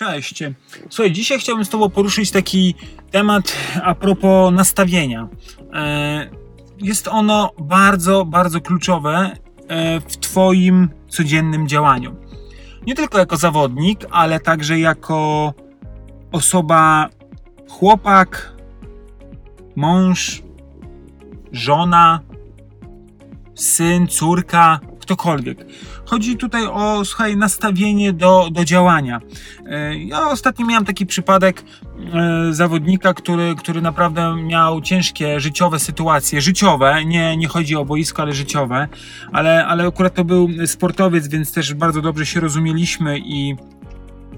Cześć. Słuchaj, dzisiaj chciałbym z Tobą poruszyć taki temat a propos nastawienia. E, jest ono bardzo, bardzo kluczowe e, w Twoim codziennym działaniu. Nie tylko jako zawodnik, ale także jako osoba, chłopak, mąż, żona, syn, córka, ktokolwiek. Chodzi tutaj o, słuchaj, nastawienie do, do działania. E, ja ostatnio miałem taki przypadek e, zawodnika, który, który naprawdę miał ciężkie życiowe sytuacje, życiowe, nie, nie chodzi o boisko, ale życiowe, ale, ale akurat to był sportowiec, więc też bardzo dobrze się rozumieliśmy i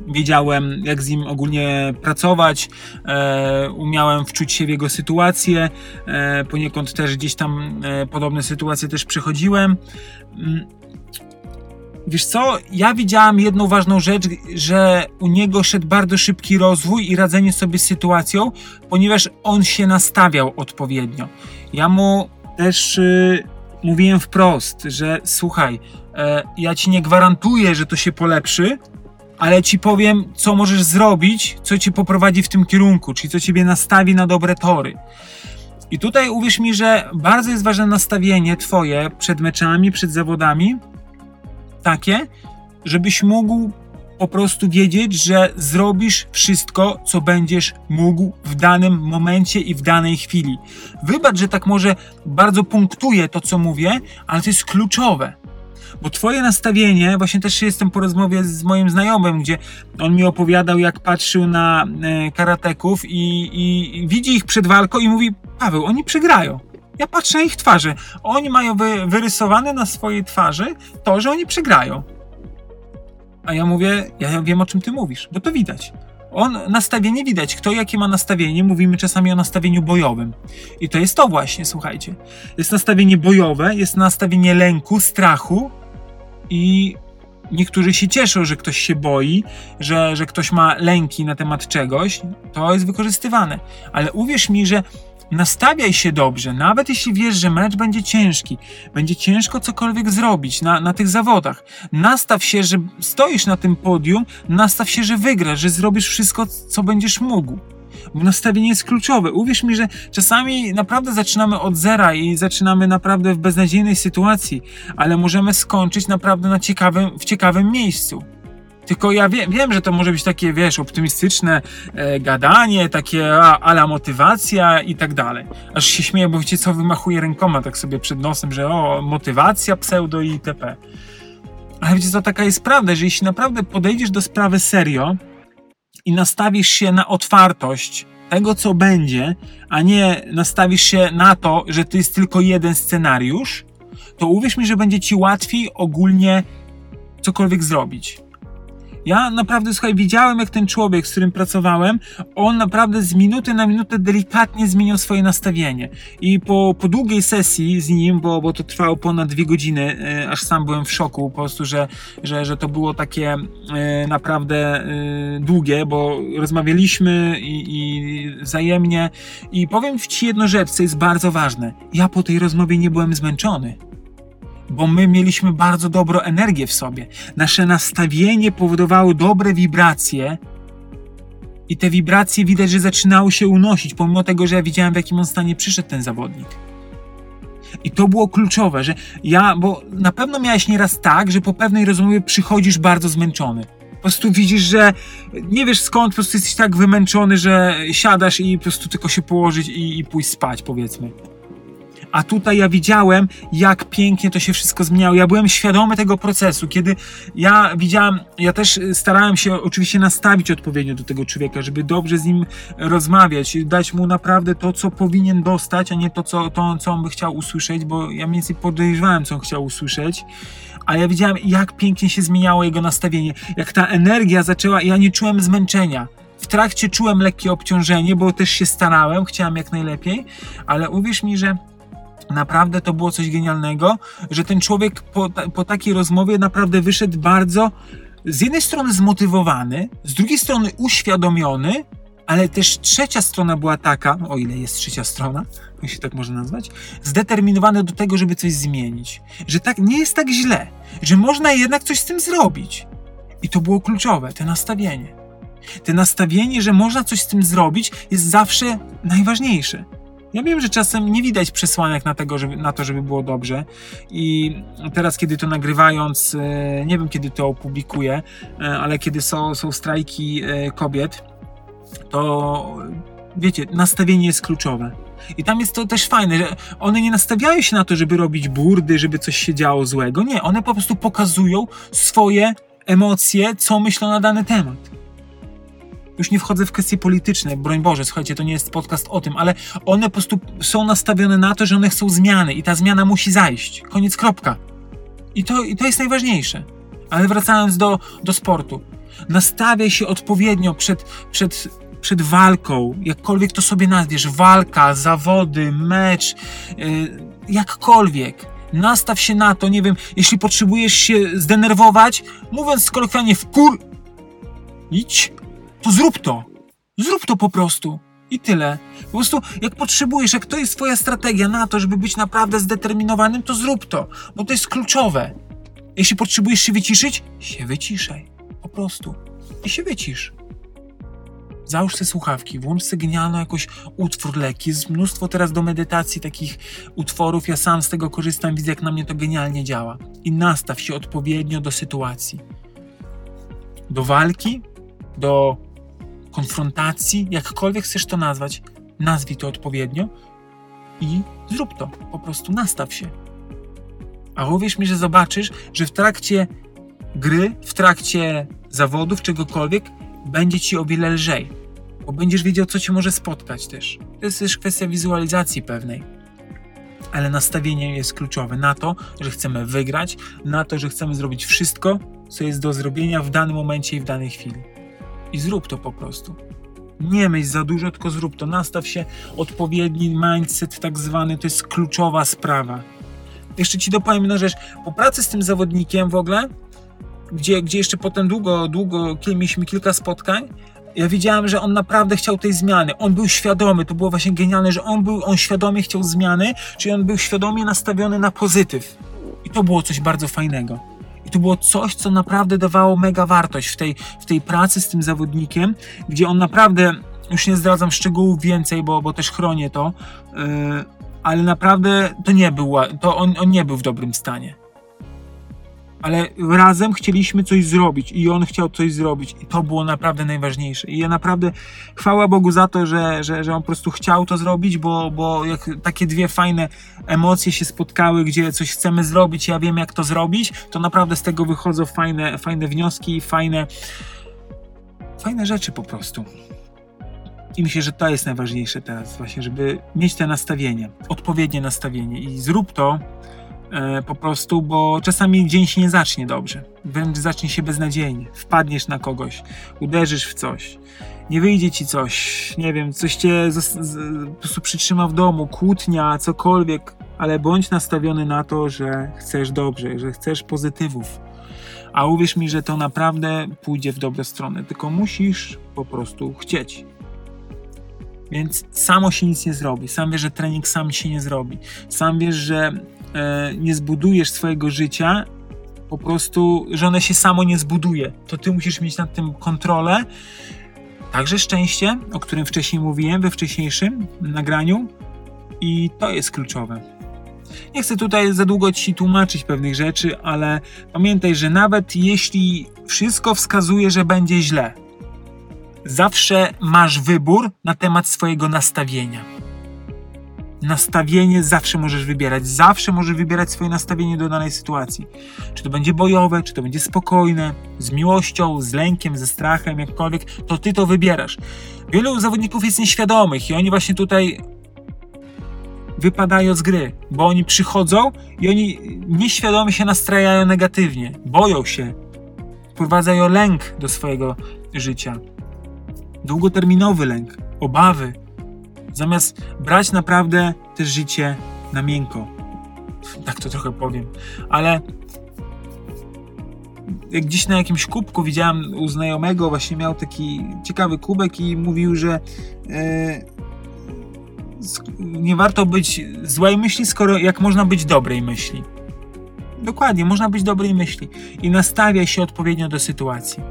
wiedziałem, jak z nim ogólnie pracować, e, umiałem wczuć się w jego sytuację, e, poniekąd też gdzieś tam e, podobne sytuacje też przechodziłem. Mm. Wiesz co, ja widziałem jedną ważną rzecz, że u niego szedł bardzo szybki rozwój i radzenie sobie z sytuacją, ponieważ on się nastawiał odpowiednio. Ja mu też y, mówiłem wprost, że słuchaj, e, ja ci nie gwarantuję, że to się polepszy, ale ci powiem, co możesz zrobić, co cię poprowadzi w tym kierunku, czyli co ciebie nastawi na dobre tory. I tutaj uwierz mi, że bardzo jest ważne nastawienie twoje przed meczami, przed zawodami, takie, żebyś mógł po prostu wiedzieć, że zrobisz wszystko, co będziesz mógł w danym momencie i w danej chwili. Wybacz, że tak może bardzo punktuję to, co mówię, ale to jest kluczowe. Bo twoje nastawienie, właśnie też jestem po rozmowie z moim znajomym, gdzie on mi opowiadał, jak patrzył na e, karateków i, i, widzi ich przed walką i mówi, Paweł, oni przegrają. Ja patrzę na ich twarze. Oni mają wy, wyrysowane na swojej twarzy to, że oni przegrają. A ja mówię, ja wiem o czym ty mówisz, bo to widać. On, nastawienie widać. Kto jakie ma nastawienie? Mówimy czasami o nastawieniu bojowym. I to jest to właśnie, słuchajcie. Jest nastawienie bojowe, jest nastawienie lęku, strachu, i niektórzy się cieszą, że ktoś się boi, że, że ktoś ma lęki na temat czegoś, to jest wykorzystywane. Ale uwierz mi, że nastawiaj się dobrze, nawet jeśli wiesz, że mecz będzie ciężki, będzie ciężko cokolwiek zrobić na, na tych zawodach. Nastaw się, że stoisz na tym podium, nastaw się, że wygrasz, że zrobisz wszystko, co będziesz mógł bo nastawienie jest kluczowe. Uwierz mi, że czasami naprawdę zaczynamy od zera i zaczynamy naprawdę w beznadziejnej sytuacji, ale możemy skończyć naprawdę na ciekawym, w ciekawym miejscu. Tylko ja wiem, wiem, że to może być takie, wiesz, optymistyczne e, gadanie, takie a, ala motywacja i tak dalej. Aż się śmieję, bo wiecie co, wymachuję rękoma tak sobie przed nosem, że o, motywacja, pseudo i itp. Ale wiecie co, taka jest prawda, że jeśli naprawdę podejdziesz do sprawy serio, i nastawisz się na otwartość tego, co będzie, a nie nastawisz się na to, że to jest tylko jeden scenariusz, to uwierz mi, że będzie ci łatwiej ogólnie cokolwiek zrobić. Ja naprawdę, słuchaj, widziałem jak ten człowiek, z którym pracowałem, on naprawdę z minuty na minutę delikatnie zmieniał swoje nastawienie. I po, po długiej sesji z nim, bo, bo to trwało ponad dwie godziny, e, aż sam byłem w szoku po prostu, że, że, że to było takie e, naprawdę e, długie, bo rozmawialiśmy i, i wzajemnie. I powiem Ci jedno rzecz, co jest bardzo ważne. Ja po tej rozmowie nie byłem zmęczony bo my mieliśmy bardzo dobrą energię w sobie. Nasze nastawienie powodowało dobre wibracje i te wibracje widać, że zaczynały się unosić, pomimo tego, że ja widziałem, w jakim on stanie przyszedł ten zawodnik. I to było kluczowe, że ja, bo na pewno miałeś nieraz tak, że po pewnej rozmowie przychodzisz bardzo zmęczony. Po prostu widzisz, że nie wiesz skąd, po prostu jesteś tak wymęczony, że siadasz i po prostu tylko się położyć i, i pójść spać, powiedzmy. A tutaj ja widziałem, jak pięknie to się wszystko zmieniało. Ja byłem świadomy tego procesu, kiedy ja widziałem, ja też starałem się oczywiście nastawić odpowiednio do tego człowieka, żeby dobrze z nim rozmawiać, dać mu naprawdę to, co powinien dostać, a nie to, co, to, co on by chciał usłyszeć, bo ja mniej więcej podejrzewałem, co on chciał usłyszeć. Ale ja widziałem, jak pięknie się zmieniało jego nastawienie, jak ta energia zaczęła, ja nie czułem zmęczenia. W trakcie czułem lekkie obciążenie, bo też się starałem, chciałem jak najlepiej, ale uwierz mi, że Naprawdę to było coś genialnego, że ten człowiek po, po takiej rozmowie naprawdę wyszedł bardzo z jednej strony zmotywowany, z drugiej strony uświadomiony, ale też trzecia strona była taka, o ile jest trzecia strona, jeśli tak można nazwać, zdeterminowany do tego, żeby coś zmienić. Że tak nie jest tak źle, że można jednak coś z tym zrobić. I to było kluczowe, to nastawienie. Te nastawienie, że można coś z tym zrobić, jest zawsze najważniejsze. Ja wiem, że czasem nie widać przesłanek na, tego, żeby, na to, żeby było dobrze. I teraz, kiedy to nagrywając, e, nie wiem kiedy to opublikuję, e, ale kiedy są, są strajki e, kobiet, to wiecie, nastawienie jest kluczowe. I tam jest to też fajne, że one nie nastawiają się na to, żeby robić burdy, żeby coś się działo złego. Nie, one po prostu pokazują swoje emocje, co myślą na dany temat. Już nie wchodzę w kwestie polityczne, broń Boże, słuchajcie, to nie jest podcast o tym, ale one po prostu są nastawione na to, że one chcą zmiany i ta zmiana musi zajść. Koniec, kropka. I to, i to jest najważniejsze. Ale wracając do, do sportu. Nastawiaj się odpowiednio przed, przed, przed walką, jakkolwiek to sobie nazwiesz, walka, zawody, mecz, yy, jakkolwiek. Nastaw się na to, nie wiem, jeśli potrzebujesz się zdenerwować, mówiąc kolokwialnie w kur... Idź, to zrób to. Zrób to po prostu. I tyle. Po prostu, jak potrzebujesz, jak to jest Twoja strategia na to, żeby być naprawdę zdeterminowanym, to zrób to, bo to jest kluczowe. Jeśli potrzebujesz się wyciszyć, się wyciszaj. Po prostu. I się wycisz. Załóż te słuchawki, włącz sobie genialno jakoś utwór lekki. Jest mnóstwo teraz do medytacji takich utworów. Ja sam z tego korzystam, widzę jak na mnie to genialnie działa. I nastaw się odpowiednio do sytuacji. Do walki, do konfrontacji, jakkolwiek chcesz to nazwać, nazwij to odpowiednio i zrób to. Po prostu nastaw się. A uwierz mi, że zobaczysz, że w trakcie gry, w trakcie zawodów, czegokolwiek, będzie ci o wiele lżej, bo będziesz wiedział, co cię może spotkać też. To jest też kwestia wizualizacji pewnej. Ale nastawienie jest kluczowe na to, że chcemy wygrać, na to, że chcemy zrobić wszystko, co jest do zrobienia w danym momencie i w danej chwili. I zrób to po prostu. Nie myśl za dużo, tylko zrób to. Nastaw się odpowiedni mindset, tak zwany, to jest kluczowa sprawa. Jeszcze ci dopowiem jedną rzecz. Po pracy z tym zawodnikiem w ogóle, gdzie, gdzie jeszcze potem długo, długo mieliśmy kilka spotkań, ja widziałem, że on naprawdę chciał tej zmiany. On był świadomy, to było właśnie genialne, że on był, on świadomie chciał zmiany, czyli on był świadomie nastawiony na pozytyw. I to było coś bardzo fajnego. To było coś, co naprawdę dawało mega wartość w tej, w tej pracy z tym zawodnikiem, gdzie on naprawdę, już nie zdradzam szczegółów więcej, bo, bo też chronię to, yy, ale naprawdę to nie był, to on, on nie był w dobrym stanie ale razem chcieliśmy coś zrobić i on chciał coś zrobić i to było naprawdę najważniejsze. I ja naprawdę chwała Bogu za to, że, że, że on po prostu chciał to zrobić, bo, bo jak takie dwie fajne emocje się spotkały, gdzie coś chcemy zrobić, ja wiem jak to zrobić, to naprawdę z tego wychodzą fajne, fajne wnioski, fajne, fajne rzeczy po prostu. I myślę, że to jest najważniejsze teraz, właśnie, żeby mieć te nastawienie, odpowiednie nastawienie i zrób to, po prostu, bo czasami dzień się nie zacznie dobrze. Wręcz zacznie się beznadziejnie. Wpadniesz na kogoś, uderzysz w coś, nie wyjdzie ci coś, nie wiem, coś cię po prostu przytrzyma w domu, kłótnia, cokolwiek, ale bądź nastawiony na to, że chcesz dobrze, że chcesz pozytywów. A uwierz mi, że to naprawdę pójdzie w dobrą stronę, tylko musisz po prostu chcieć. Więc samo się nic nie zrobi. Sam wiesz, że trening sam się nie zrobi. Sam wiesz, że e, nie zbudujesz swojego życia, po prostu, że one się samo nie zbuduje. To ty musisz mieć nad tym kontrolę. Także szczęście, o którym wcześniej mówiłem we wcześniejszym nagraniu, i to jest kluczowe. Nie chcę tutaj za długo ci tłumaczyć pewnych rzeczy, ale pamiętaj, że nawet jeśli wszystko wskazuje, że będzie źle, zawsze masz wybór na temat swojego nastawienia nastawienie zawsze możesz wybierać. Zawsze możesz wybierać swoje nastawienie do danej sytuacji. Czy to będzie bojowe, czy to będzie spokojne, z miłością, z lękiem, ze strachem, jakkolwiek, to ty to wybierasz. Wielu zawodników jest nieświadomych i oni właśnie tutaj wypadają z gry, bo oni przychodzą i oni nieświadomie się nastrajają negatywnie, boją się, wprowadzają lęk do swojego życia. Długoterminowy lęk, obawy, Zamiast brać naprawdę też życie na miękko. Tak to trochę powiem. Ale jak gdzieś na jakimś kubku widziałem u znajomego, właśnie miał taki ciekawy kubek i mówił, że e, nie warto być złej myśli, skoro jak można być dobrej myśli. Dokładnie, można być dobrej myśli i nastawiaj się odpowiednio do sytuacji.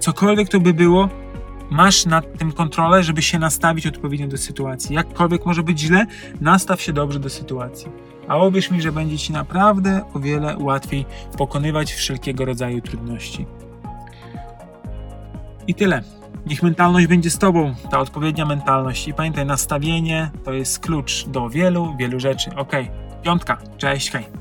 cokolwiek to by było, masz nad tym kontrolę, żeby się nastawić odpowiednio do sytuacji. Jakkolwiek może być źle, nastaw się dobrze do sytuacji. A uwierz mi, że będzie ci naprawdę o wiele łatwiej pokonywać wszelkiego rodzaju trudności. I tyle. Niech mentalność będzie z tobą, ta odpowiednia mentalność. I pamiętaj, nastawienie to jest klucz do wielu, wielu rzeczy. Ok, piątka, cześć, hej.